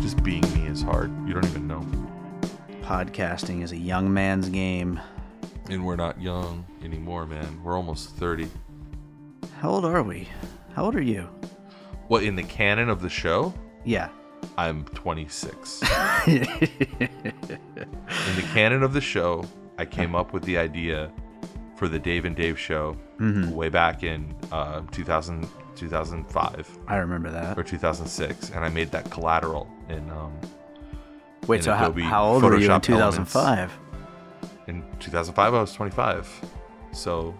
Just being me is hard. You don't even know. Podcasting is a young man's game. And we're not young anymore, man. We're almost 30. How old are we? How old are you? What, in the canon of the show? Yeah. I'm 26. in the canon of the show, I came up with the idea for the Dave and Dave show way back in uh, 2000, 2005 I remember that. or 2006, and I made that collateral in um, Wait, in so how, Adobe how old were you in Photoshop Elements. 2005? in 2005. I was 25, so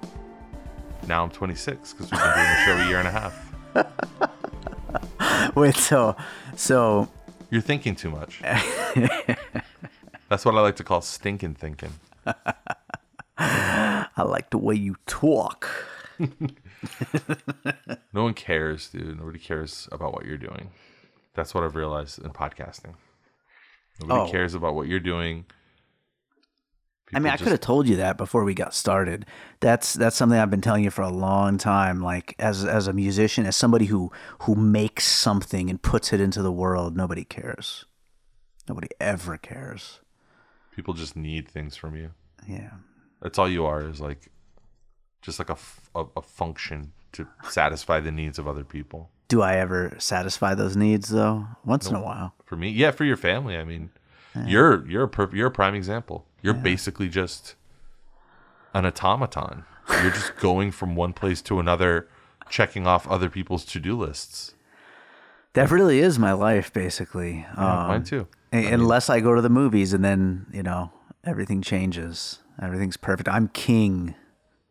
now I'm 26 because we've been doing the show a year and a half. Wait, so so You're thinking too much. That's what I like to call stinking thinking. I like the way you talk. No one cares, dude. Nobody cares about what you're doing. That's what I've realized in podcasting. Nobody Oh. cares about what you're doing. I mean, People I just- could have told you that before we got started. That's that's something I've been telling you for a long time. Like as as a musician, as somebody who who makes something and puts it into the world, nobody cares. Nobody ever cares. people just need things from you. Yeah. That's all you are is like just like a a function to satisfy the needs of other people. Do I ever satisfy those needs though? Once in a while. For me, yeah, for your family. I mean, you're you're a perf- you're a prime example. You're basically just an automaton. You're just going from one place to another, checking off other people's to do lists. That really is my life, basically. Yeah, Um, mine too. a- unless I go to the movies and then you know everything changes. Everything's perfect. I'm king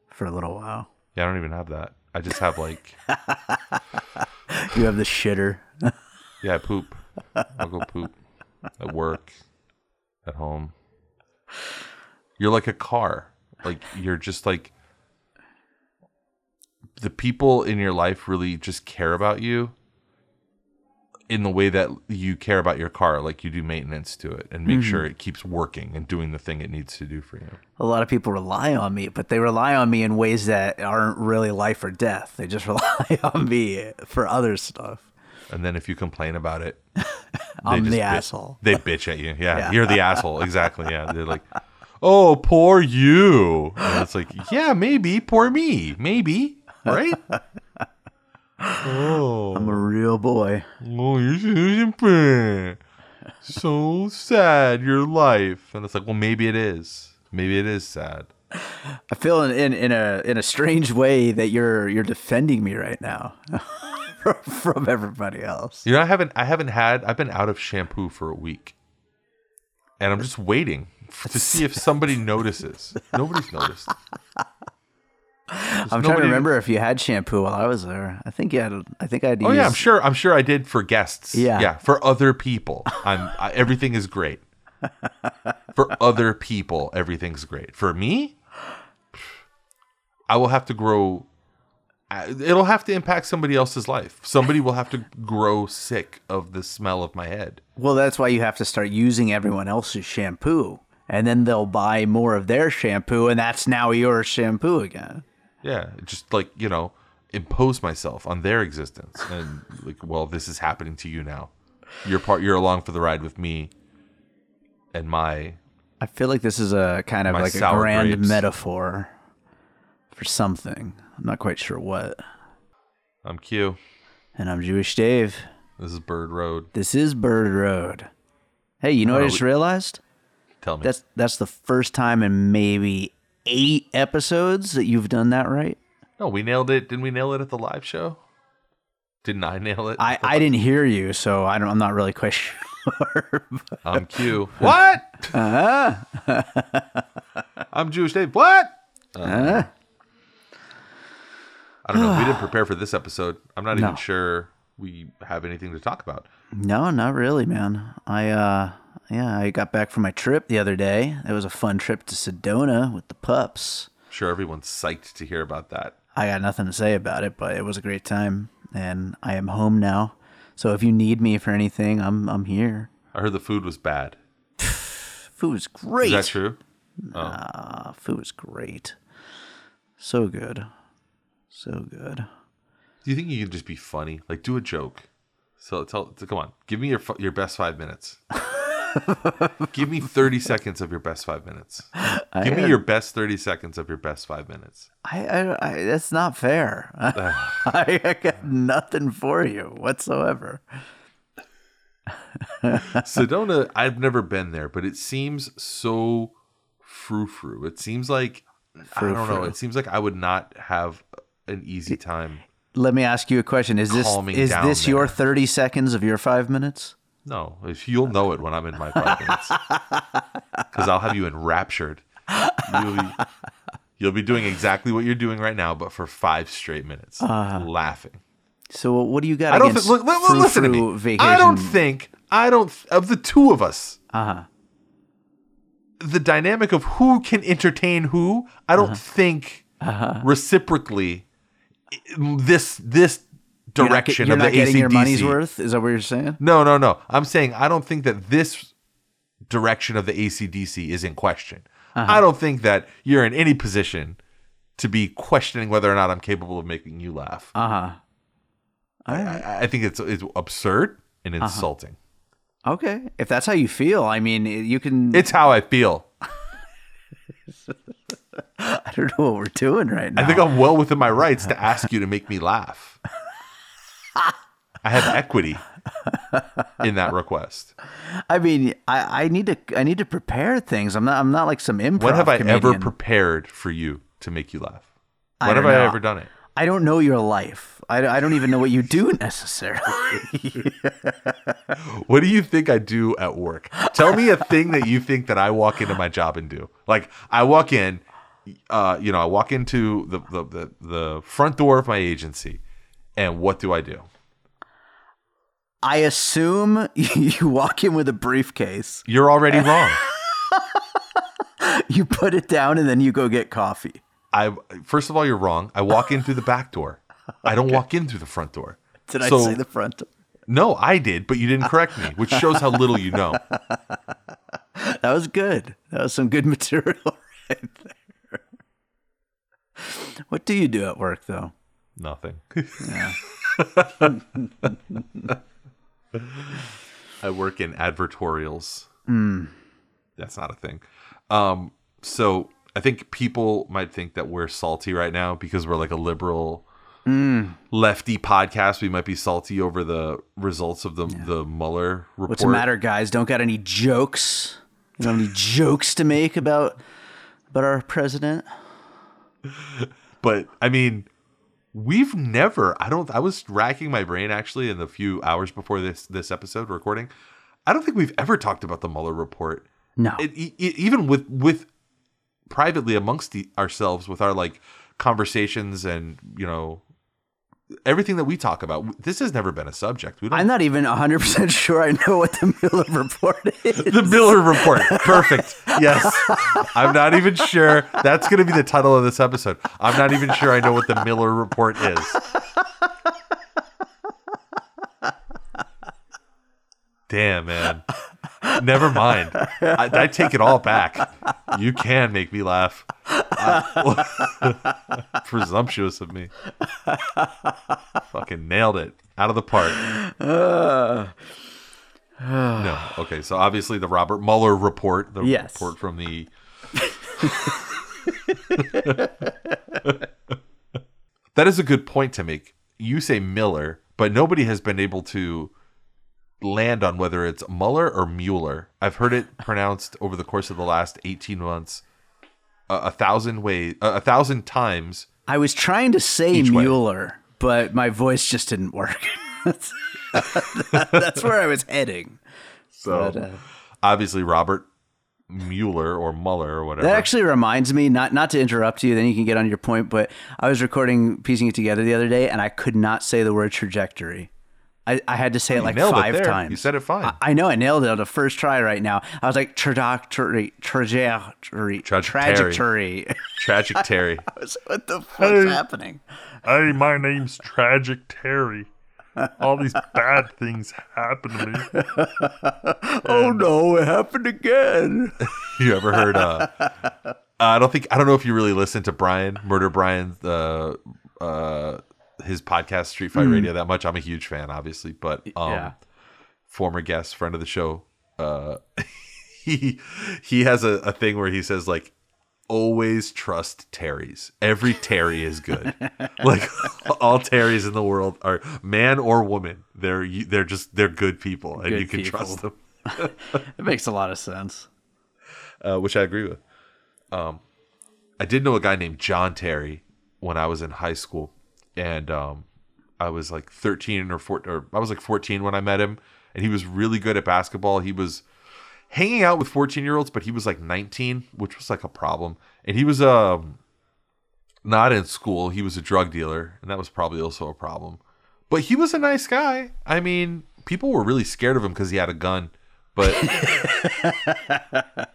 for a little while. Yeah, I don't even have that. I just have like, You have the shitter. yeah, I poop. I'll go poop at work, at home. You're like a car. Like you're just like the people in your life really just care about you in the way that you care about your car, like you do maintenance to it and make mm-hmm. sure it keeps working and doing the thing it needs to do for you. a lot of people rely on me, but they rely on me in ways that aren't really life or death. They just rely on me for other stuff. And then if you complain about it, I'm the bi- asshole. They bitch at you. Yeah, Yeah. you're the asshole. Exactly. Yeah, they're like, "Oh, poor you," and it's like, "Yeah, maybe, poor me, maybe, right?" oh, I'm a oh. real boy. oh, you're so sad. Your life, and it's like, well, maybe it is. Maybe it is sad. I feel in, in, in a in a strange way that you're you're defending me right now from, from everybody else. You know, I haven't, I haven't had, I've been out of shampoo for a week, and I'm just waiting to see if somebody notices. Nobody's noticed. I'm trying to remember if you had shampoo while I was there. I think you had. I think I had Oh use. yeah, I'm sure. I'm sure I did for guests. Yeah. yeah. For other people, I'm. I, everything is great. For other people, everything's great. For me, I will have to grow. It'll have to impact somebody else's life. Somebody will have to grow sick of the smell of my head. Well, that's why you have to start using everyone else's shampoo, and then they'll buy more of their shampoo, and that's now your shampoo again. Yeah, just like you know, impose myself on their existence, and like, well, this is happening to you now. You're part. You're along for the ride with me, and my I feel like this is a kind of like a grand grapes. metaphor for something. I'm not quite sure what. I'm Q. And I'm Jewish Dave. This is Bird Road. This is Bird Road. Hey, you know what I just we- realized? Tell me. That's that's the first time in maybe eight episodes that you've done that right. no, we nailed it. Didn't we nail it at the live show? Didn't I nail it? I, I didn't hear you, so I don't, I'm not really quite sure. I'm Q. what? Uh-huh. I'm Jewish Dave. What? Uh, Uh, I don't know. We didn't prepare for this episode. I'm not No. even sure we have anything to talk about. no, not really, man. I uh yeah, I got back from my trip the other day. It was a fun trip to Sedona with the pups. I'm sure everyone's psyched to hear about that. I got nothing to say about it, but it was a great time. and I am home now. So if you need me for anything, I'm I'm here. I heard the food was bad. Food is great. Is that true? Ah, food is great. So good. So good. Do you think you can just be funny? Like, do a joke. So tell, come on, give me your your best five minutes. give me thirty seconds of your best five minutes. Give me your best thirty seconds of your best five minutes. I, I, I that's not fair. I, I got nothing for you whatsoever. Sedona, I've never been there, but it seems so frou frou. It seems like I don't know. It seems like I would not have an easy time. Let me ask you a question. Is this is this your there. 30 seconds of your 5 minutes? No, you'll know it when I'm in my five minutes, because I'll have you enraptured. You'll be, you'll be doing exactly what you're doing right now, but for five straight minutes, laughing. So what do you got I don't against think. Look, look, listen to me. vacation? I don't think. I don't. Of the two of us, Uh-huh. the dynamic of who can entertain who, I don't Uh-huh. think reciprocally this this You're not, direction you're of not the getting your money's worth? Is that what you're saying? No, no, no. I'm saying I don't think that this direction of the ACDC is in question. Uh-huh. I don't think that you're in any position to be questioning whether or not I'm capable of making you laugh. Uh-huh. I, I think it's it's absurd and Uh-huh. insulting. Okay. If that's how you feel, I mean, you can It's how I feel. I don't know what we're doing right now. I think I'm well within my rights to ask you to make me laugh. I have equity in that request. I mean, I, I need to I need to prepare things. I'm not I'm not like some improv When have I ever prepared for you to make you laugh? When have don't I ever done it? I don't know your life. I, I don't even know what you do necessarily. What do you think I do at work? Tell me a thing that you think that I walk into my job and do. Like I walk in, uh, you know, I walk into the the, the, the front door of my agency, and what do I do? I assume you walk in with a briefcase, You're already wrong. you put it down, and then you go get coffee. I first of all, you're wrong. I walk in through the back door. I don't walk in through the front door. Did I So- say the front? door? No, I did, but you didn't correct me, which shows how little you know. That was good. That was some good material right there. What do you do at work, though? Nothing. I work in advertorials. That's not a thing. Um, so I think people might think that we're salty right now because we're like a liberal lefty podcast. We might be salty over the results of the the Mueller report. What's the matter, guys? Don't got any jokes? You don't have any jokes to make about about our president? But I mean, we've never. I don't. I was racking my brain actually in the few hours before this this episode recording. I don't think we've ever talked about the Mueller report. No. It, e- even with with privately amongst the, ourselves with our like conversations and you know everything that we talk about. This has never been a subject. We don't. I'm not even 100% sure I know what the Miller report is. the Miller report. Perfect. Yes. I'm not even sure. That's going to be the title of this episode. I'm not even sure I know what the Miller report is. Damn, man. Never mind. I, I take it all back. You can make me laugh. Presumptuous of me. Fucking nailed it. Out of the park. No. Okay. So obviously the Robert Mueller report, the Yes. report from the. that is a good point to make. You say Miller, but nobody has been able to land on whether it's Mueller or Mueller. I've heard it pronounced over the course of the last 18 months a, a thousand ways, a, a thousand times. I was trying to say Each way. Mueller, but my voice just didn't work. that's, that's where I was heading. So But, uh, obviously Robert Mueller or Mueller or whatever. That actually reminds me, not not to interrupt you, then you can get on your point, but I was recording piecing it together the other day and I could not say the word trajectory. I, I had to say it like nailed it five times. You said it fine. I, I know I nailed it on the first try right now. I was like trajectory, trajectory, Trajectory. trajectory. Tragic Terry. I was like, what the fuck's happening? Hey, my name's Tragic Terry. All these bad things happen to me. oh no, it happened again. You ever heard? Uh, I don't think I don't know if you really listen to Brian Murder Brian uh, uh, his podcast Street Fight Radio that much. I'm a huge fan, obviously, but um, Yeah. former guest, friend of the show, uh, he he has a, a thing where he says like always trust Terrys. Every Terry is good. like all Terrys in the world are man or woman. They're they're just they're good people and you can people. trust them. It makes a lot of sense. uh, which I agree with. Um, I did know a guy named John Terry when I was in high school, and um, I was like 13 or 14, or I was like 14 when I met him, and he was really good at basketball. He was hanging out with 14 year olds, but he was like 19, which was like a problem. And he was um not in school. He was a drug dealer, and that was probably also a problem. But he was a nice guy. I mean, people were really scared of him because he had a gun. But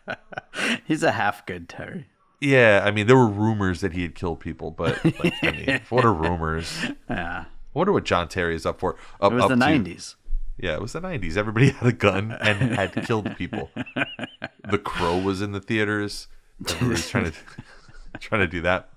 He's a half good Terry. Yeah, I mean, there were rumors that he had killed people, but like, I mean, what are rumors? Yeah. I wonder what John Terry is up for. Up, It was the to. 90s. Yeah, it was the '90s. Everybody had a gun and had killed people. The Crow was in the theaters. Everybody's trying to trying to do that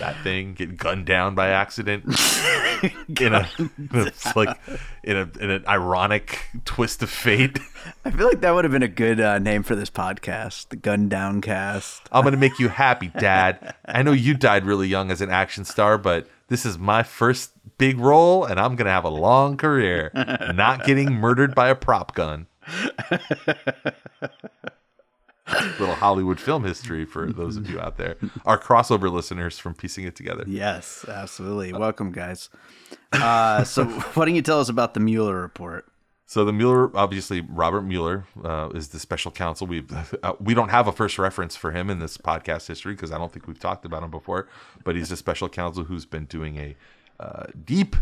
that thing, get gunned down by accident in a it's like in a in an ironic twist of fate. I feel like that would have been a good uh, name for this podcast, the Gun Down Cast. I'm gonna make you happy, Dad. I know you died really young as an action star, but this is my first big role, and I'm gonna have a long career, not getting murdered by a prop gun. Little Hollywood film history for those of you out there, our crossover listeners from piecing it together. Yes, absolutely. Welcome, guys. Uh, so, why don't you tell us about the Mueller report? So the Mueller, obviously, Robert Mueller uh, is the special counsel. We uh, we don't have a first reference for him in this podcast history because I don't think we've talked about him before. But he's a special counsel who's been doing a uh, deep,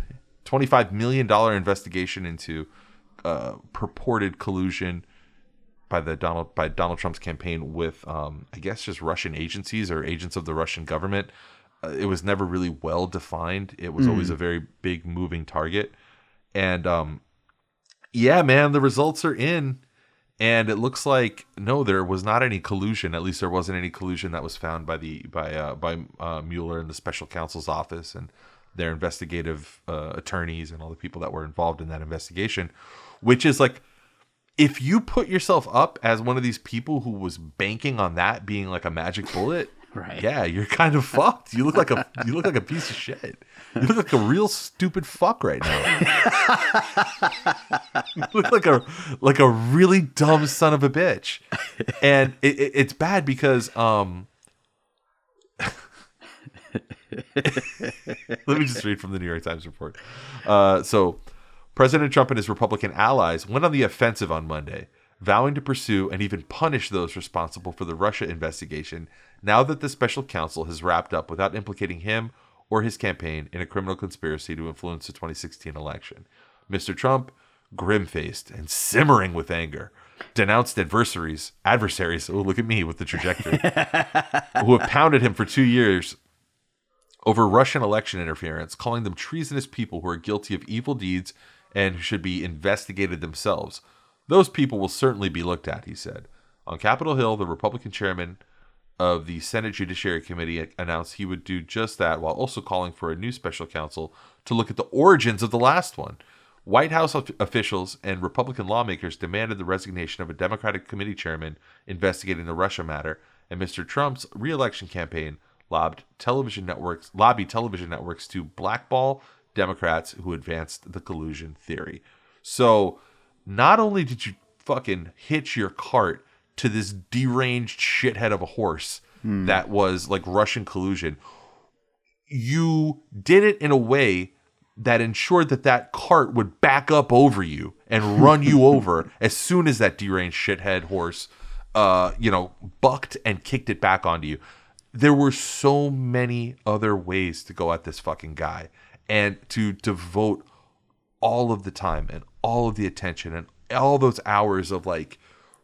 twenty five million dollar investigation into uh, purported collusion by the Donald by Donald Trump's campaign with, um, I guess, just Russian agencies or agents of the Russian government. Uh, it was never really well defined. It was always a very big moving target, and um, yeah, man, the results are in. And it looks like no, there was not any collusion. At least there wasn't any collusion that was found by the by uh, by uh, Mueller and the special counsel's office and their investigative uh, attorneys and all the people that were involved in that investigation. Which is like, if you put yourself up as one of these people who was banking on that being like a magic bullet, Right. Yeah, you're kind of fucked. You look like a you look like a piece of shit. You look like a real stupid fuck right now. you look like a like a really dumb son of a bitch, and it, it, it's bad because um. Let me just read from the New York Times report. Uh, so, President Trump and his Republican allies went on the offensive on Monday, vowing to pursue and even punish those responsible for the Russia investigation now that the special counsel has wrapped up without implicating him or his campaign in a criminal conspiracy to influence the 2016 election. Mr. Trump, grim faced and simmering with anger, denounced adversaries, adversaries, oh, look at me with the trajectory, who have pounded him for two years over Russian election interference, calling them treasonous people who are guilty of evil deeds and should be investigated themselves. Those people will certainly be looked at, he said. On Capitol Hill, the Republican chairman of the Senate Judiciary Committee announced he would do just that while also calling for a new special counsel to look at the origins of the last one. White House officials and Republican lawmakers demanded the resignation of a Democratic committee chairman investigating the Russia matter, and Mr. Trump's reelection campaign lobbied television networks lobbied television networks to blackball Democrats who advanced the collusion theory. So, not only did you fucking hitch your cart to this deranged shithead of a horse that was like Russian collusion, you did it in a way that ensured that that cart would back up over you and run you over as soon as that deranged shithead horse, uh, you know, bucked and kicked it back onto you. There were so many other ways to go at this fucking guy and to devote all of the time and all of the attention and all those hours of like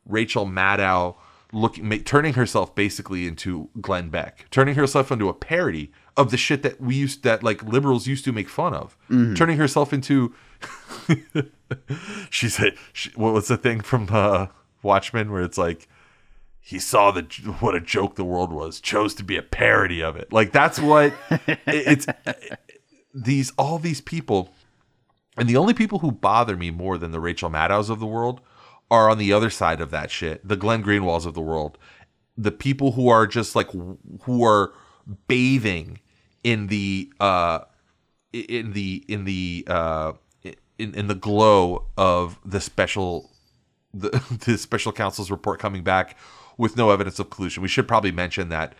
Rachel Maddow looking, ma- turning herself basically into Glenn Beck, turning herself into a parody of the shit that we used that like liberals used to make fun of, turning herself into. she said, she, "What was the thing from uh, Watchmen where it's like?" he saw the what a joke the world was chose to be a parody of it like that's what it, it's these all these people and the only people who bother me more than the Rachel Maddows of the world are on the other side of that shit the Glenn Greenwalds of the world the people who are just like who are bathing in the uh in the in the uh in, in the glow of the special the, the special counsel's report coming back with no evidence of collusion. We should probably mention that,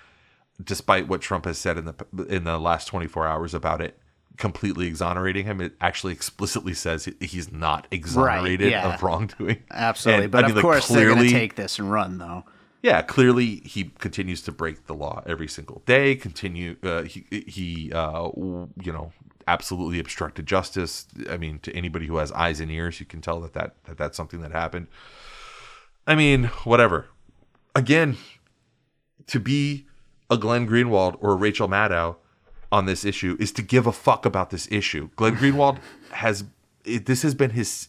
despite what Trump has said in the in the last 24 hours about it, completely exonerating him, it actually explicitly says he's not exonerated yeah. of wrongdoing. Absolutely. And, but I mean, of like, course, they're going to take this and run, though. yeah, clearly he continues to break the law every single day. Continue, uh, he he, uh, you know, absolutely obstructed justice. I mean, to anybody who has eyes and ears, you can tell that that, that that's something that happened. I mean, whatever. Again, to be a Glenn Greenwald or a Rachel Maddow on this issue is to give a fuck about this issue. Glenn Greenwald has this has been his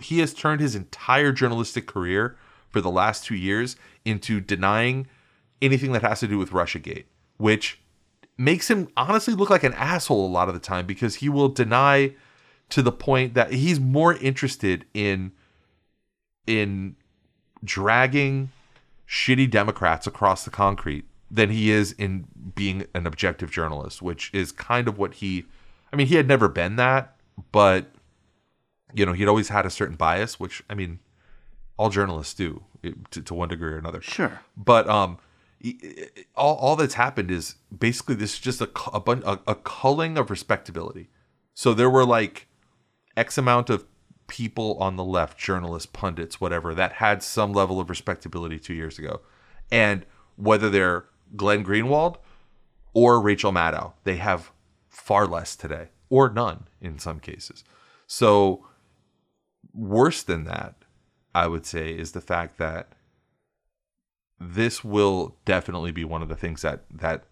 he has turned his entire journalistic career for the last 2 years into denying anything that has to do with Russiagate, which makes him honestly look like an asshole a lot of the time because he will deny to the point that he's more interested in in dragging shitty Democrats across the concrete than he is in being an objective journalist, which is kind of what he. I mean, he had never been that, but you know, he'd always had a certain bias, which I mean, all journalists do to, to one degree or another. Sure. But um, all all that's happened is basically this is just a a, bun- a a culling of respectability. So there were like X amount of people on the left, journalists, pundits, whatever, that had some level of respectability two years ago. And whether they're Glenn Greenwald or Rachel Maddow, they have far less today, or none in some cases. So, worse than that, I would say, is the fact that this will definitely be one of the things that that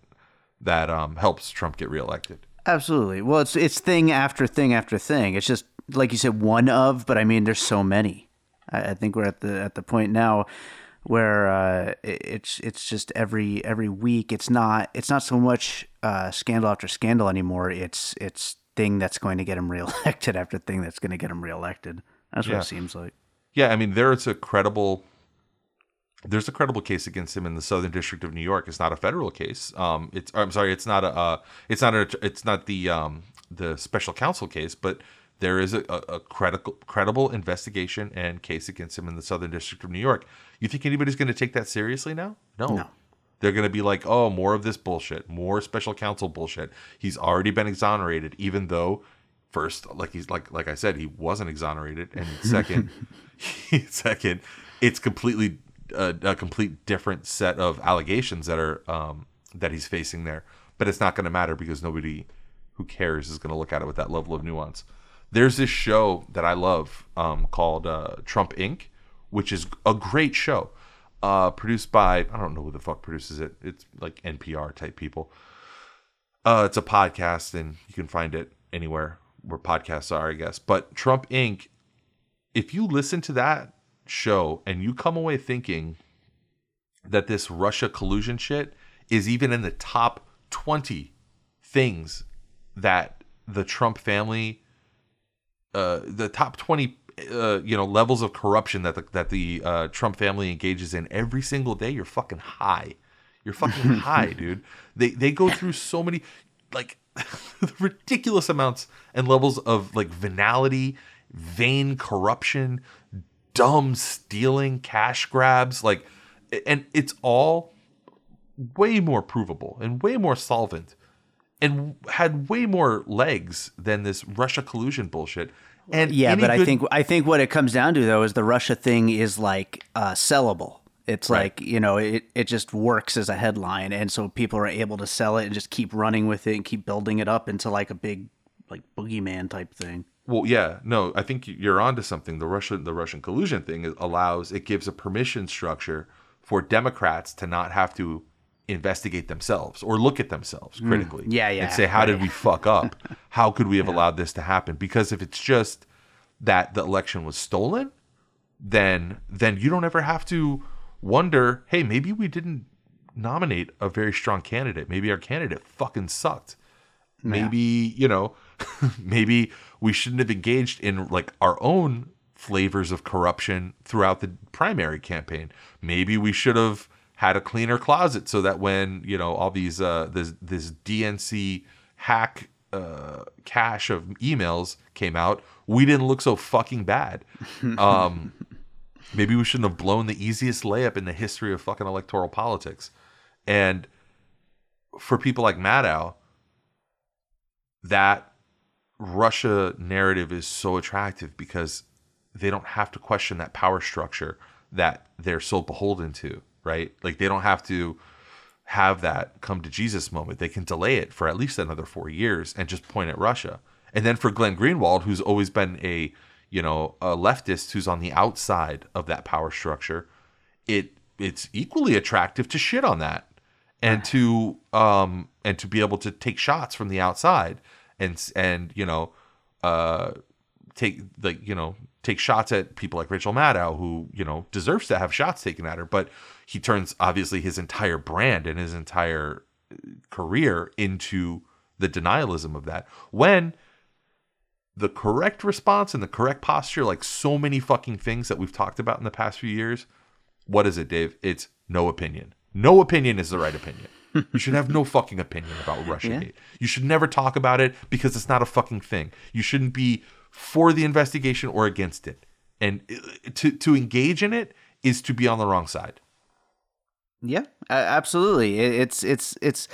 that um, helps Trump get reelected. Absolutely. Well, it's it's thing after thing after thing. It's just like you said, one of, but I mean, there's so many. I, I think we're at the at the point now where uh, it's it's just every every week. It's not it's not so much uh, scandal after scandal anymore. It's it's thing that's going to get him reelected after thing that's going to get him reelected. That's what Yeah. it seems like. Yeah, I mean, there's a credible there's a credible case against him in the Southern District of New York. It's not a federal case. Um, it's I'm sorry, it's not a uh, it's not a it's not the um the special counsel case, but there is a, a, credible credible investigation and case against him in the Southern District of New York. You think anybody's going to take that seriously now? No. No. They're going to be like, oh, more of this bullshit, more special counsel bullshit. He's already been exonerated, even though first, like he's like like I said, he wasn't exonerated, and second, second, it's completely uh, a complete different set of allegations that are um, that he's facing there. But it's not going to matter because nobody who cares is going to look at it with that level of nuance. There's this show that I love um, called uh, Trump Inc., which is a great show, uh, produced by I don't know who the fuck produces it. It's like NPR type people. Uh, it's a podcast, and you can find it anywhere where podcasts are, I guess. But Trump Inc. If you listen to that show and you come away thinking that this Russia collusion shit is even in the top 20 things that the Trump family uh the top 20 uh you know levels of corruption that the, that the uh Trump family engages in every single day you're fucking high. You're fucking high dude. They they go through so many like ridiculous amounts and levels of like venality vain corruption dumb stealing cash grabs like and it's all way more provable and way more solvent and had way more legs than this Russia collusion bullshit. And Yeah, but I think I think what it comes down to though is the Russia thing is like uh, sellable. It's Right. like you know it, it just works as a headline, and so people are able to sell it and just keep running with it and keep building it up into like a big like boogeyman type thing. Well, yeah, no, I think you're onto something. The Russian the Russian collusion thing allows it gives a permission structure for Democrats to not have to investigate themselves or look at themselves critically. Mm. Yeah, yeah, And say, how did we fuck up? How could we have allowed this to happen? Because if it's just that the election was stolen, then then you don't ever have to wonder, hey, maybe we didn't nominate a very strong candidate. Maybe our candidate fucking sucked. Maybe, you know, maybe we shouldn't have engaged in like our own flavors of corruption throughout the primary campaign. Maybe we should have had a cleaner closet so that when, you know, all these uh this this DNC hack uh cache of emails came out, we didn't look so fucking bad. Um maybe we shouldn't have blown the easiest layup in the history of fucking electoral politics. And for people like Maddow, that Russia narrative is so attractive because they don't have to question that power structure that they're so beholden to, right? Like they don't have to have that come to Jesus moment. They can delay it for at least another four years and just point at Russia. And then for Glenn Greenwald, who's always been a you know a leftist who's on the outside of that power structure, it it's equally attractive to shit on that and to um and to be able to take shots from the outside and and you know uh take like you know take shots at people like Rachel Maddow who you know deserves to have shots taken at her but he turns obviously his entire brand and his entire uh, career into the denialism of that. When the correct response and the correct posture like so many fucking things that we've talked about in the past few years what is it Dave? It's no opinion. No opinion is the right opinion. You should have no fucking opinion about Russiagate. You should never talk about it because it's not a fucking thing. You shouldn't be for the investigation or against it. And uh, to to engage in it is to be on the wrong side. Yeah, absolutely. It's it's it's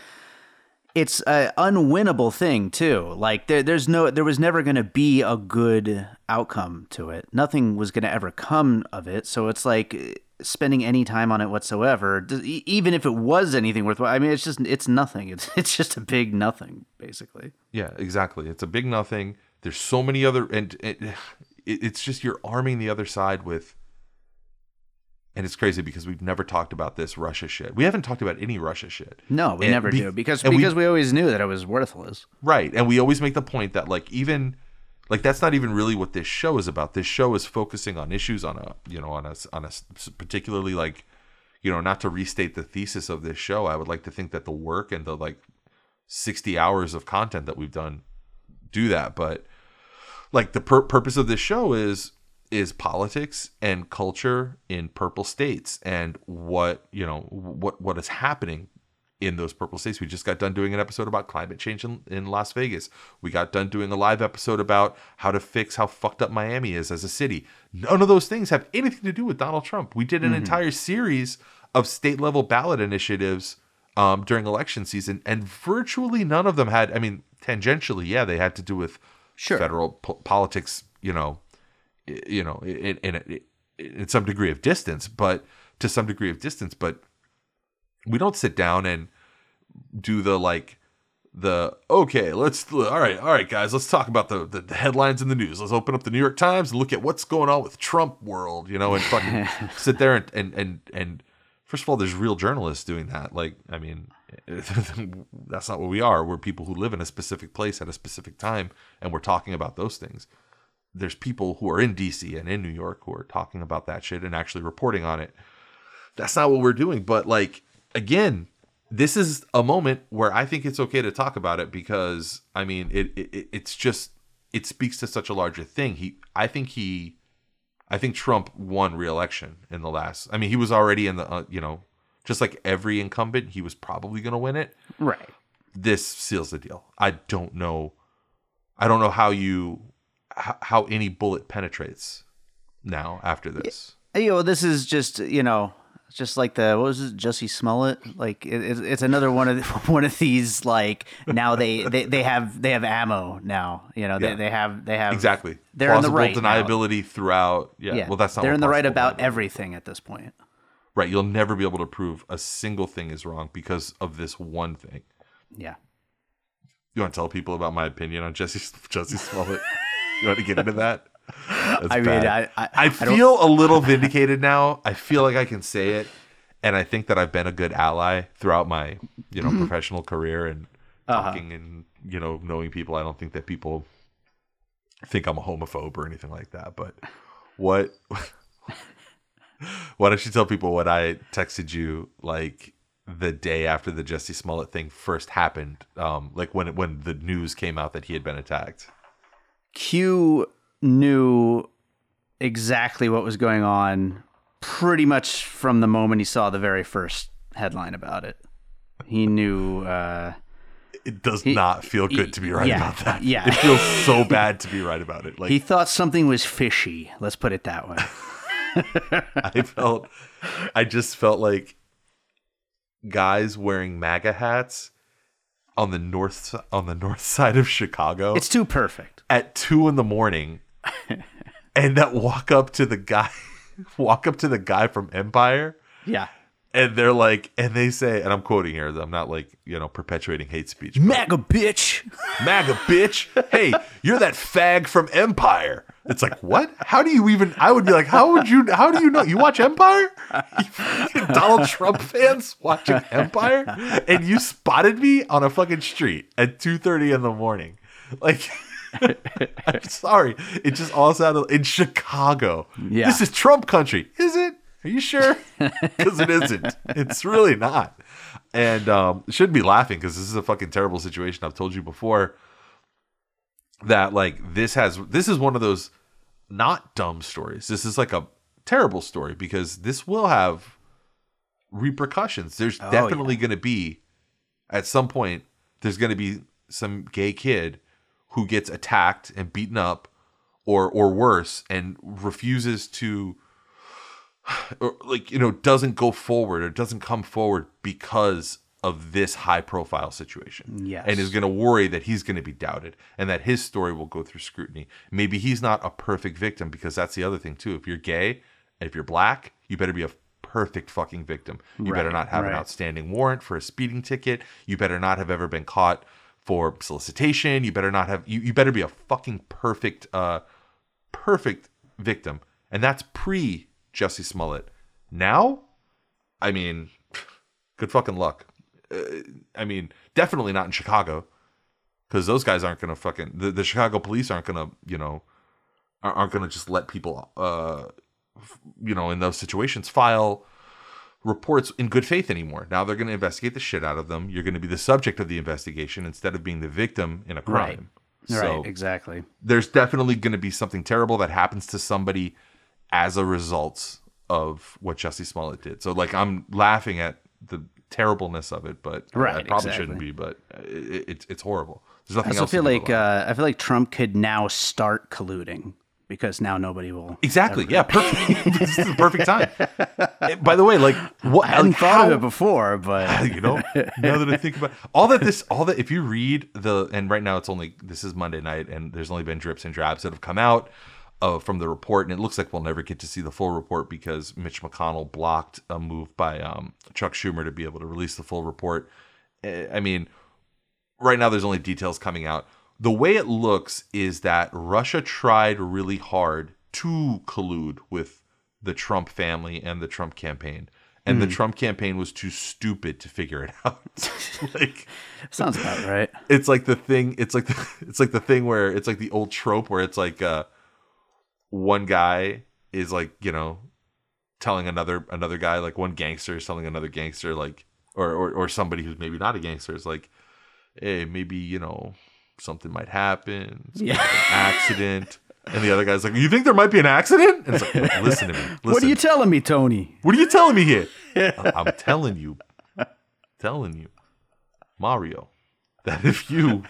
it's a unwinnable thing too. Like there there's no there was never going to be a good outcome to it. Nothing was going to ever come of it. So it's like eh, spending any time on it whatsoever, even if it was anything worthwhile. I mean, it's just it's nothing. It's it's just a big nothing basically. Yeah, exactly. It's a big nothing. There's so many other and it, it's just you're arming the other side with and it's crazy because we've never talked about this Russia shit. We haven't talked about any Russia shit. No, we And never be- do because and we- because we always knew that it was worthless. Right. And we always make the point that like even like that's not even really what this show is about. This show is focusing on issues on a, you know, on a on a s- particularly like you know, not to restate the thesis of this show, I would like to think that the work and the like 60 hours of content that we've done do that, but like the pur- purpose of this show is is politics and culture in purple states and what you know what what is happening in those purple states. We just got done doing an episode about climate change in, in las vegas. We got done doing a live episode about how to fix how fucked up miami is as a city. None of those things have anything to do with donald trump. We did an entire series of state level ballot initiatives um, during election season and virtually none of them had i mean tangentially yeah they had to do with Sure. federal po- politics you know you know in, in, in in some degree of distance but to some degree of distance but we don't sit down and do the like the okay let's all right all right guys let's talk about the, the, the headlines in the news let's open up the new york times and look at what's going on with trump world you know and fucking sit there and, and and and first of all there's real journalists doing that. Like i mean that's not what we are. We're people who live in a specific place at a specific time and we're talking about those things. There's people who are in dc and in new york who are talking about that shit and actually reporting on it. That's not what we're doing. But like again this is a moment where i think it's okay to talk about it because i mean it, it it's just it speaks to such a larger thing. He i think he i think trump won re-election in the last i mean he was already in the uh, you know just like every incumbent he was probably going to win it. Right. this seals the deal. I don't know i don't know how you how, how any bullet penetrates now after this. You know, this is just you know, just like the what was it, Jesse Smollett? Like it, it's it's another one of the, one of these like now they, they, they have they have ammo now. You know, Yeah. they, they have they have exactly They're in the Plausible right now. deniability throughout yeah, Yeah, well that's not they're in the right about deniability- everything at this point. right you'll never be able to prove a single thing is wrong because of this one thing Yeah. you want to tell people about my opinion on jesse jesse smollett you want to get into that That's I mean, bad. I- I- I I feel a little vindicated now i feel like i can say it and I think that I've been a good ally throughout my you know professional career and Uh-huh. talking and you know knowing people. I don't think that people think I'm a homophobe or anything like that. But what? Why don't you tell people what I texted you like the day after the Jesse Smollett thing first happened? Um, like when when the news came out that he had been attacked. Q knew exactly what was going on pretty much from the moment he saw the very first headline about it. He knew uh, It does not feel good to be right yeah, about that. yeah. it feels so bad to be right about it. Like he thought something was fishy. Let's put it that way. I felt I just felt like guys wearing MAGA hats on the north on the north side of Chicago It's too perfect. at two in the morning and that walk up to the guy walk up to the guy from Empire Yeah. and they're like and they say and I'm quoting here I'm not like you know perpetuating hate speech MAGA bitch. MAGA bitch. Hey, you're that fag from Empire. It's like, what? How do you even? I would be like, how would you? How do you know? You watch Empire? You fucking Donald Trump fans watching Empire, and you spotted me on a fucking street at two thirty in the morning. Like, I'm sorry. It just all sounded in Chicago. Yeah. This is Trump country, is it? Are you sure? Because it isn't. It's really not. And um, shouldn't be laughing because this is a fucking terrible situation. I've told you before that like this has this is one of those not dumb stories. This is like a terrible story because this will have repercussions. There's Oh, definitely going to be at some point there's going to be some gay kid who gets attacked and beaten up or or worse and refuses to or like you know doesn't go forward or doesn't come forward because of this high profile situation. Yes. and is going to worry that he's going to be doubted and that his story will go through scrutiny. Maybe he's not a perfect victim because that's the other thing too. If you're gay and if you're black you better be a perfect fucking victim. You better not have an outstanding warrant for a speeding ticket. You better not have ever been caught for solicitation. You better not have you, you better be a fucking perfect uh perfect victim. And that's pre Jesse Smollett. Now I mean good fucking luck. Uh, I mean definitely not in Chicago because those guys aren't gonna fucking the, the Chicago police aren't gonna you know aren't gonna just let people uh you know in those situations file reports in good faith anymore. Now they're gonna investigate the shit out of them. You're gonna be the subject of the investigation instead of being the victim in a crime. So right. Exactly. there's definitely gonna be something terrible that happens to somebody as a result of what Jesse Smollett did. So like I'm laughing at the terribleness of it, but I probably exactly. shouldn't be. But it, it's it's horrible. There's nothing I also else. feel like uh, I feel like Trump could now start colluding because now nobody will. exactly, yeah, perfect. this is the perfect time. Eh, By the way, like what? I hadn't like, thought how- of it before, but you know now that i think about all that this all that if you read the and right now it's only this is monday night and there's only been drips and drabs that have come out uh, from the report and it looks like we'll never get to see the full report because mitch mcconnell blocked a move by um, chuck schumer to be able to release the full report Eh, i mean right now there's only details coming out the way it looks is that russia tried really hard to collude with the trump family and the trump campaign. And the trump campaign was too stupid to figure it out. Like sounds about right. it's like the thing it's like the, it's like the thing where it's like the old trope where it's like uh one guy is like you know telling another another guy like one gangster is telling another gangster like or or, or somebody who's maybe not a gangster is like hey maybe you know something might happen Yeah. accident and the other guy's like you think there might be an accident and it's like "Look, listen to me listen. What are you telling me, Tony? What are you telling me here? I'm telling you, telling you, Mario, that if you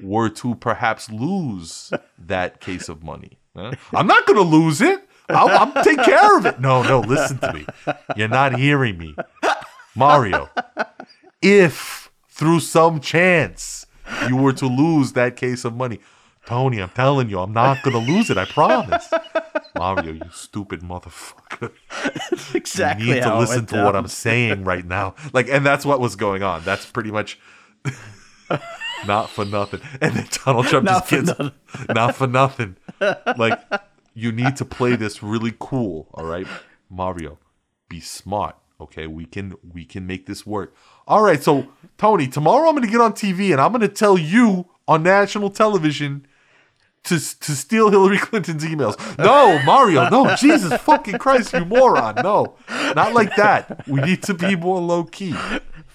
were to perhaps lose that case of money, huh? I'm not going to lose it. I'll, I'll take care of it. No, no, listen to me. You're not hearing me. Mario, if through some chance you were to lose that case of money, Tony, I'm telling you, I'm not going to lose it. I promise. Mario, you stupid motherfucker Exactly. you need to listen to what. I'm saying right now. Like, and that's what was going on. That's pretty much not for nothing. And then Donald Trump Not just gets nothing. not for nothing. Like, you need to play this really cool. All right, Mario, be smart. Okay, we can we can make this work. All right, so Tony, tomorrow I'm going to get on TV and I'm going to tell you on national television to to steal Hillary Clinton's emails. No, Mario, no, Jesus fucking Christ, you moron. No, not like that. We need to be more low key.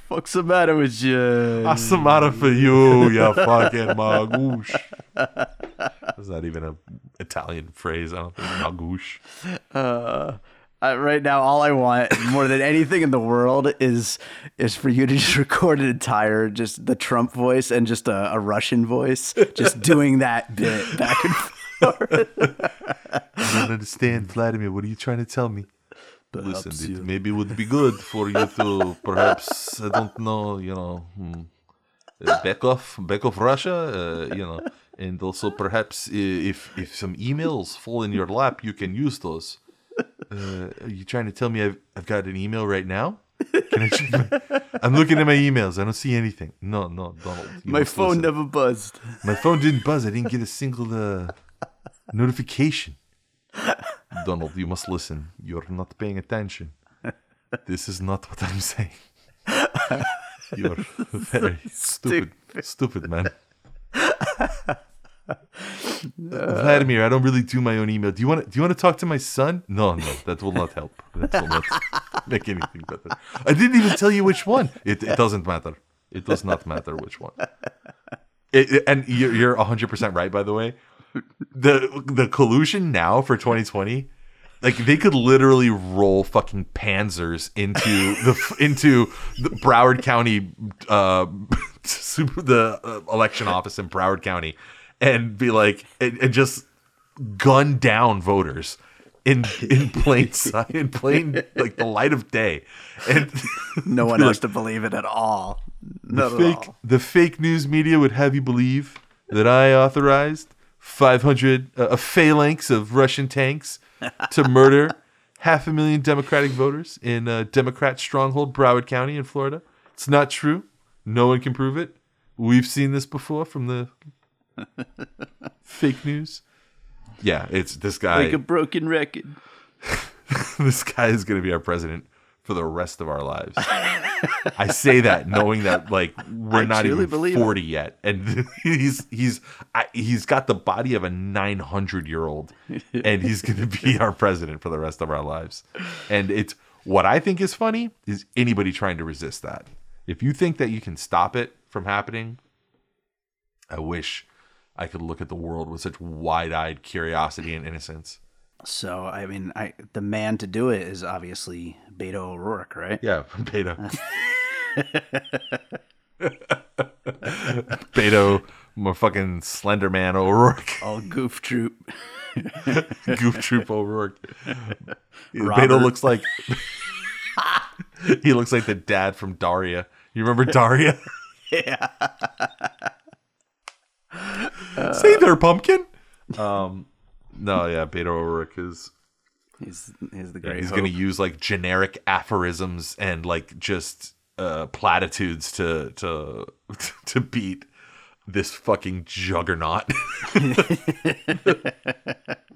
What's the matter with you? What's the matter for you, you fucking magoosh? That's not even an Italian phrase. I don't think magoosh. Uh, right now, all I want more than anything in the world is is for you to just record an entire just the Trump voice and just a, a Russian voice, just doing that bit back and forth. I don't understand, Vladimir. What are you trying to tell me? Listen, Perhaps it maybe would be good for you to perhaps I don't know, you know, hmm, uh, back off, back off Russia, uh, you know, and also perhaps if if some emails fall in your lap, you can use those. Uh, are you trying to tell me I've I've got an email right now? Can I check my, I'm looking at my emails. I don't see anything. No, no, Donald. My phone listen. never buzzed. My phone didn't buzz. I didn't get a single uh, notification. Donald, you must listen. You're not paying attention. This is not what I'm saying. You're very stupid, stupid man. Vladimir, I don't really do my own email. Do you want to? Do you want to talk to my son? No, no, that will not help. That will not make anything better. I didn't even tell you which one. It, it doesn't matter. It does not matter which one. It, it- and you're, you're 100% right, by the way. The the collusion now for 2020, like they could literally roll fucking panzers into the into the Broward County, uh, the election office in Broward County, and be like, and, and just gun down voters in in plain sight, in plain like the light of day, and No one has like, to believe it at all. the Not at fake all. the fake news media would have you believe that I authorized 500 uh, a phalanx of Russian tanks to murder half a million Democratic voters in a Democrat stronghold Broward County in Florida. It's not true. No one can prove it. We've seen this before from the fake news. Yeah, it's this guy. Like a broken record. this guy is going to be our president for the rest of our lives. I say that knowing that like we're I not even believe it. 40 yet and he's he's I, he's got the body of a 900 year old and he's going to be our president for the rest of our lives. And it's what I think is funny is anybody trying to resist that. If you think that you can stop it from happening, I wish I could look at the world with such wide-eyed curiosity and innocence. So I mean, I the man to do it is obviously Beto O'Rourke, right? Yeah, Beto. Beto, more fucking Slender Man O'Rourke, All goof troop. Goof Troop O'Rourke. Robert. Beto looks like he looks like the dad from Daria. You remember Daria? yeah. Say there, pumpkin. Um, no, yeah, Beto O'Rourke is He's he's the great. he's hope. going to use like generic aphorisms and like just uh, platitudes to to to beat this fucking juggernaut.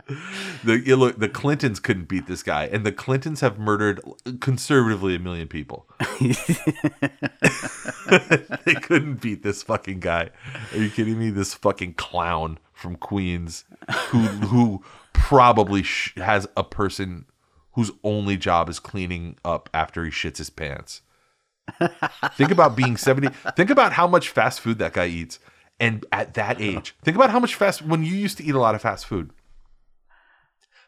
the you look, the Clintons couldn't beat this guy, and the Clintons have murdered conservatively a million people. they couldn't beat this fucking guy. Are you kidding me? This fucking clown from Queens, who who probably sh- has a person whose only job is cleaning up after he shits his pants. think about being 70 think about how much fast food that guy eats and at that age think about how much fast when you used to eat a lot of fast food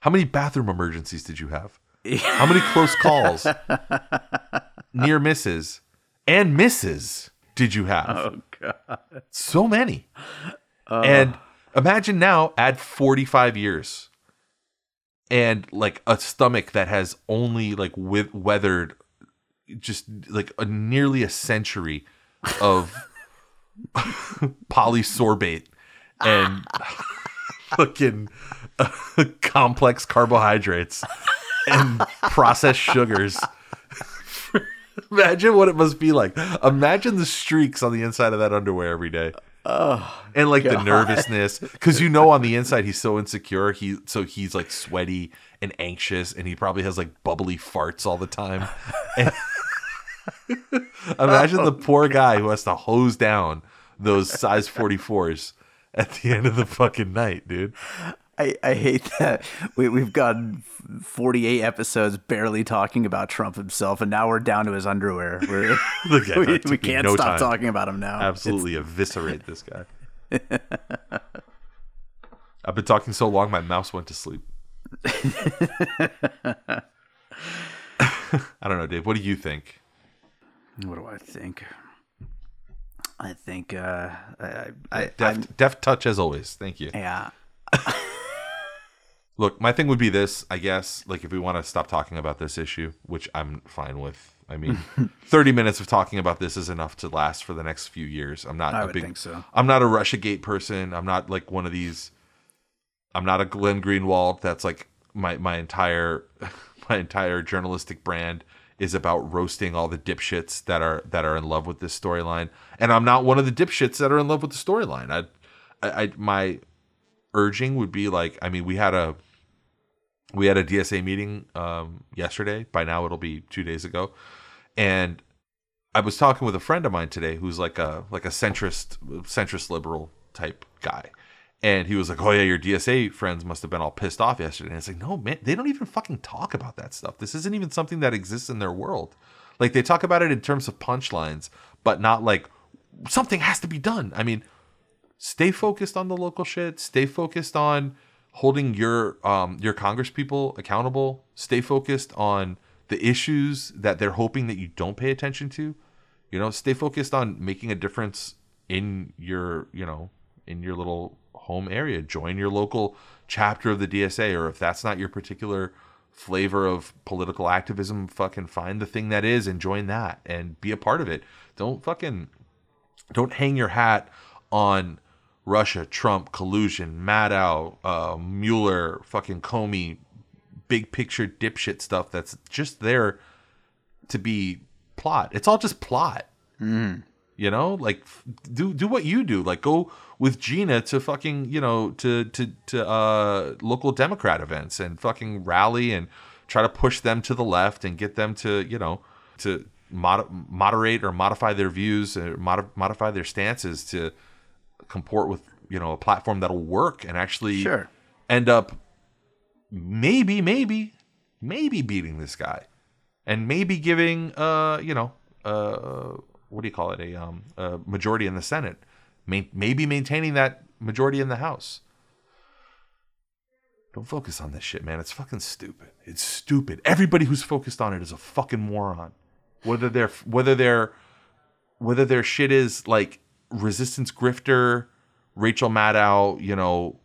how many bathroom emergencies did you have? How many close calls? Near misses? And misses did you have? Oh god. so many. And imagine now add 45 years. And like a stomach that has only like with weathered just like a nearly a century of polysorbate and fucking uh, complex carbohydrates and processed sugars. Imagine what it must be like. Imagine the streaks on the inside of that underwear every day. and like the nervousness because you know on the inside he's so insecure he so he's like sweaty and anxious and he probably has like bubbly farts all the time and imagine the oh, poor guy who has to hose down those size 44s at the end of the fucking night dude. I, I hate that. We, we've gotten 48 episodes barely talking about Trump himself, and now we're down to his underwear. We're, we, we can't no stop time. talking about him now. absolutely eviscerate this guy. I've been talking so long my mouse went to sleep. I don't know dave. What do you think What do I think? I think uh, I, I, deft, deft touch as always thank you yeah. Look, my thing would be this, I guess, like if we want to stop talking about this issue, which I'm fine with. I mean, 30 minutes of talking about this is enough to last for the next few years. I'm not I a would big think so. I'm not a Russiagate person. I'm not like one of these I'm not a Glenn Greenwald that's like my my entire my entire journalistic brand is about roasting all the dipshits that are that are in love with this storyline. And I'm not one of the dipshits that are in love with the storyline. I I, I my urging would be like I mean we had a we had a DSA meeting um, yesterday. By now it'll be two days ago, and I was talking with a friend of mine today who's like a like a centrist centrist liberal type guy, and he was like, "Oh yeah, your DSA friends must have been all pissed off yesterday." And it's like, no man, they don't even fucking talk about that stuff. This isn't even something that exists in their world. Like they talk about it in terms of punchlines, but not like something has to be done. I mean, stay focused on the local shit. Stay focused on holding your um your congress people accountable. Stay focused on the issues that they're hoping that you don't pay attention to. You know, stay focused on making a difference in your, you know, in your little home area. Join your local chapter of the DSA or if that's not your particular flavor of political activism, fucking find the thing that is and join that and be a part of it. Don't fucking don't hang your hat on Russia, Trump, collusion, Maddow, uh, Mueller, fucking Comey, big picture dipshit stuff that's just there to be plot. It's all just plot. You know, like f- do do what you do. Like go with Gina to fucking you know to to to uh, local Democrat events and fucking rally and try to push them to the left and get them to you know to mod- moderate or modify their views or mod- modify their stances to comport with you know a platform that'll work and actually Sure. end up maybe maybe maybe beating this guy and maybe giving uh you know uh what do you call it? A um a majority in the senate May- maybe maintaining that majority in the house. Don't focus on this shit man. It's fucking stupid. It's stupid. Everybody who's focused on it is a fucking moron. Whether they're whether they're whether their shit is like resistance grifter rachel maddow you know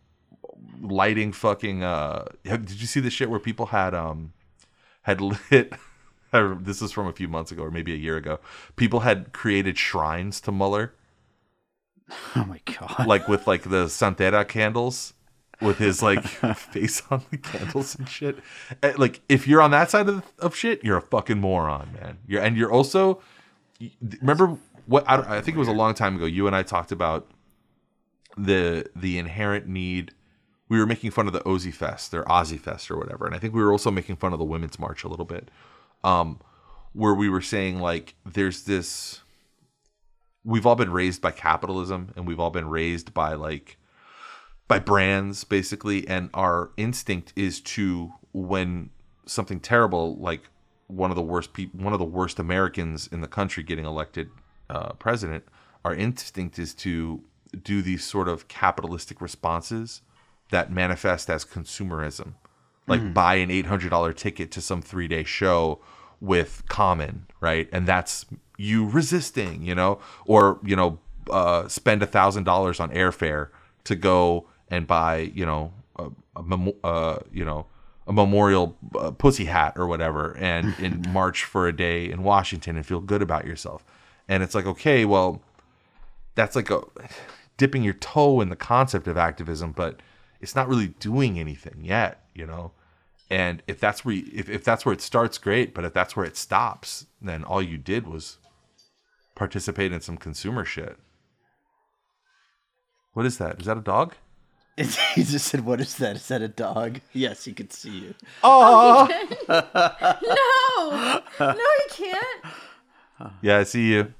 lighting fucking uh did you see the shit where people had um had lit remember- this is from a few months ago or maybe a year ago. People had created shrines to Mueller. Oh my god. like with like the Santera candles with his like face on the candles and shit. Eh, like if you're on that side of, of shit you're a fucking moron man. You're and you're also remember what I, I think it was a long time ago you and I talked about the the inherent need we were making fun of the Ozzy Fest or Ozzy Fest or whatever and I think we were also making fun of the Women's March a little bit um where we were saying like there's this we've all been raised by capitalism and we've all been raised by like by brands basically. And our instinct is to when something terrible like one of the worst people one of the worst Americans in the country getting elected uh, president our instinct is to do these sort of capitalistic responses that manifest as consumerism like buy an $800 ticket to some 3-day show with common right? And that's you resisting you know? Or you know uh, spend a thousand dollars on airfare to go and buy you know a, a memo- uh, you know a memorial uh, pussy hat or whatever and in march for a day in washington and feel good about yourself. And it's like okay well that's like a dipping your toe in the concept of activism but it's not really doing anything yet you know and if that's where you, if, if that's where it starts great but if that's where it stops then all you did was participate in some consumer shit What is that? Is that a dog? he just said, "What is that? Is that a dog?" Yes, he could see you. Oh, oh no, no, you can't. yeah, I see you.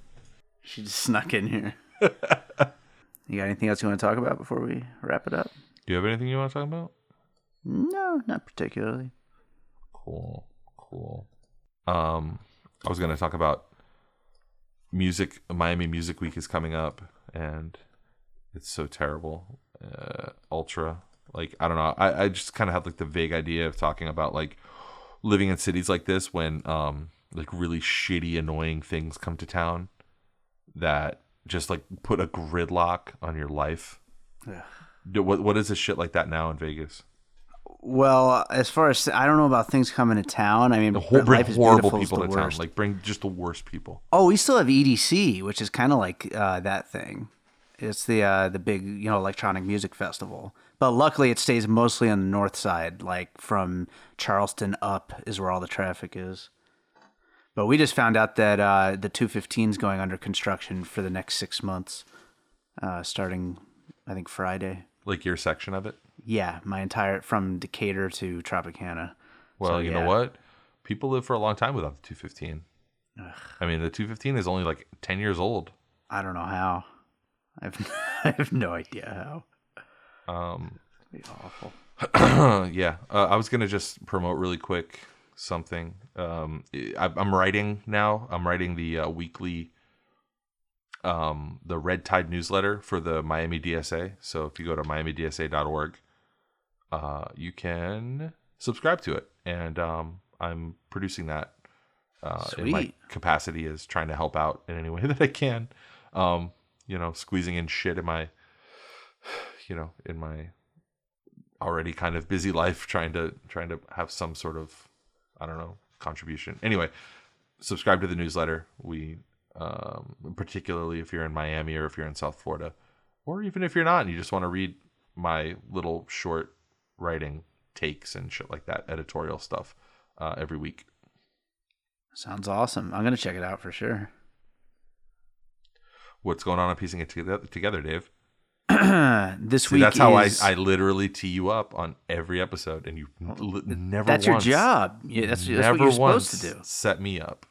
She just snuck in here. you got anything else you want to talk about before we wrap it up? Do you have anything you want to talk about? No, not particularly. Cool, cool. Um, I was gonna talk about music. Miami Music Week is coming up, and it's so terrible. Uh, ultra, like I don't know. I I just kind of have like the vague idea of talking about like living in cities like this when um like really shitty, annoying things come to town that just like put a gridlock on your life. Yeah. What what is this shit like that now in Vegas? Well, as far as I don't know about things coming to town. I mean, Hor- bring life is horrible people the to town. Like bring just the worst people. Oh, we still have EDC, which is kind of like uh, that thing. It's the uh, the big you know electronic music festival, but luckily it stays mostly on the north side, like from Charleston up is where all the traffic is. But we just found out that uh, the 215 is going under construction for the next six months, uh, starting I think Friday. Like your section of it. Yeah, my entire from Decatur to Tropicana. Well, So, you yeah. know what? People live for a long time without the 215. I mean, the 215 is only like 10 years old. I don't know how. I have, I have no idea how. Um, It'd be awful. yeah, uh, I was gonna just promote really quick something. Um, I, I'm writing now. I'm writing the uh, weekly, um, the Red Tide newsletter for the Miami DSA. So if you go to miamidsa.org, uh, you can subscribe to it, and um, I'm producing that uh, in my capacity as trying to help out in any way that I can. Um, you know, squeezing in shit in my, you know, in my already kind of busy life, trying to trying to have some sort of, I don't know, contribution. Anyway, subscribe to the newsletter. We, um, particularly if you're in Miami or if you're in South Florida, or even if you're not and you just want to read my little short writing takes and shit like that, editorial stuff, uh, every week. Sounds awesome. I'm gonna check it out for sure. What's going on on piecing it together, together Dave? this See, week that's how is, I, I literally tee you up on every episode, and you li- never. that's once, your job. Yeah, that's, that's never what you're supposed to do. Set me up.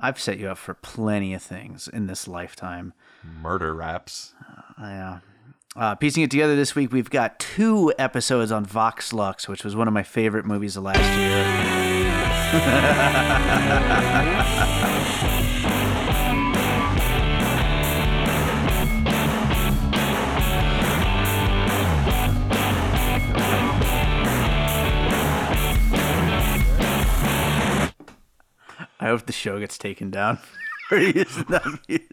I've set you up for plenty of things in this lifetime. Murder raps. Yeah. Uh, piecing it together this week, we've got two episodes on Vox Lux, which was one of my favorite movies of last year. I hope the show gets taken down.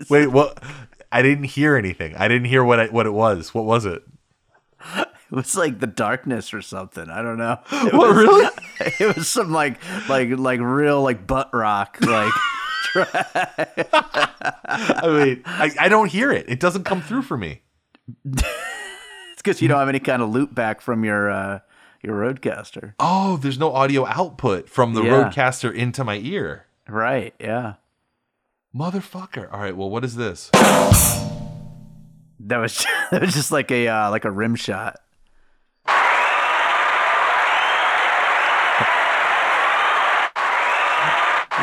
Wait, what? I didn't hear anything. I didn't hear what I, what it was. What was it? It was like the darkness or something. I don't know. What really? It was some like like like real like butt rock like I mean, I, I don't hear it. It doesn't come through for me. it's because you don't have any kind of loop back from your uh your RODECaster. Oh, there's no audio output from the Yeah. RODECaster into my ear. Right, yeah. Motherfucker. All right, well, what is this? That was that was just like a uh, like a rim shot.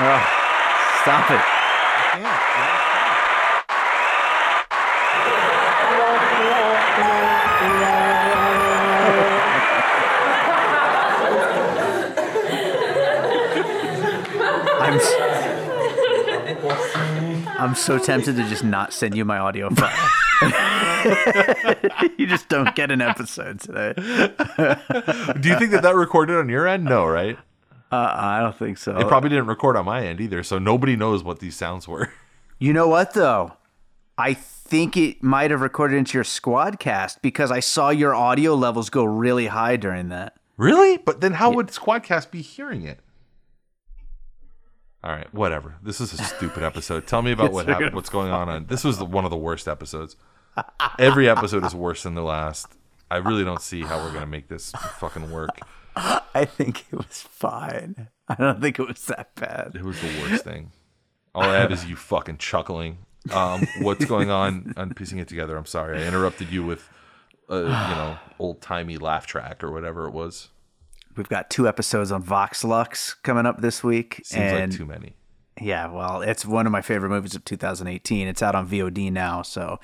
Oh, stop it. I'm so tempted to just not send you my audio file. you just don't get an episode today. Do you think that that recorded on your end? No, right? Uh, I don't think so. It probably didn't record on my end either, so nobody knows what these sounds were. You know what though? I think it might have recorded into your squadcast because I saw your audio levels go really high during that. Really? But then how would Squadcast be hearing it? All right, whatever. This is a stupid episode. Tell me about what happened. What's going on? on This was the, one of the worst episodes. Every episode is worse than the last. I really don't see how we're gonna make this fucking work. I think it was fine. I don't think it was that bad. It was the worst thing. All I have is you fucking chuckling. Um, what's going on on piecing it together? I'm sorry, I interrupted you with a you know old timey laugh track or whatever it was. We've got two episodes on Vox Lux coming up this week, Seems and like too many. yeah, well, it's one of my favorite movies of 2018. It's out on VOD now, so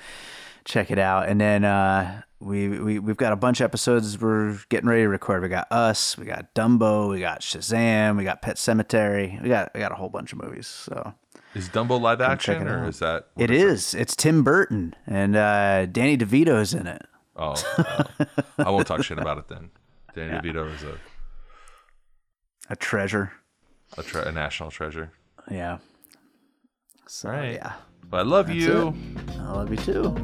check it out. And then uh, we, we we've got a bunch of episodes we're getting ready to record. We got Us, we got Dumbo, we got Shazam, we got Pet Sematary. We got we got a whole bunch of movies. So Is Dumbo live action or is that? it is. It's Tim Burton and uh, Danny DeVito's in it. Oh, well, I won't talk shit about it then. Danny DeVito is a A treasure. a, tre- a national treasure. Yeah. So Right. yeah. But I love you. I love you too.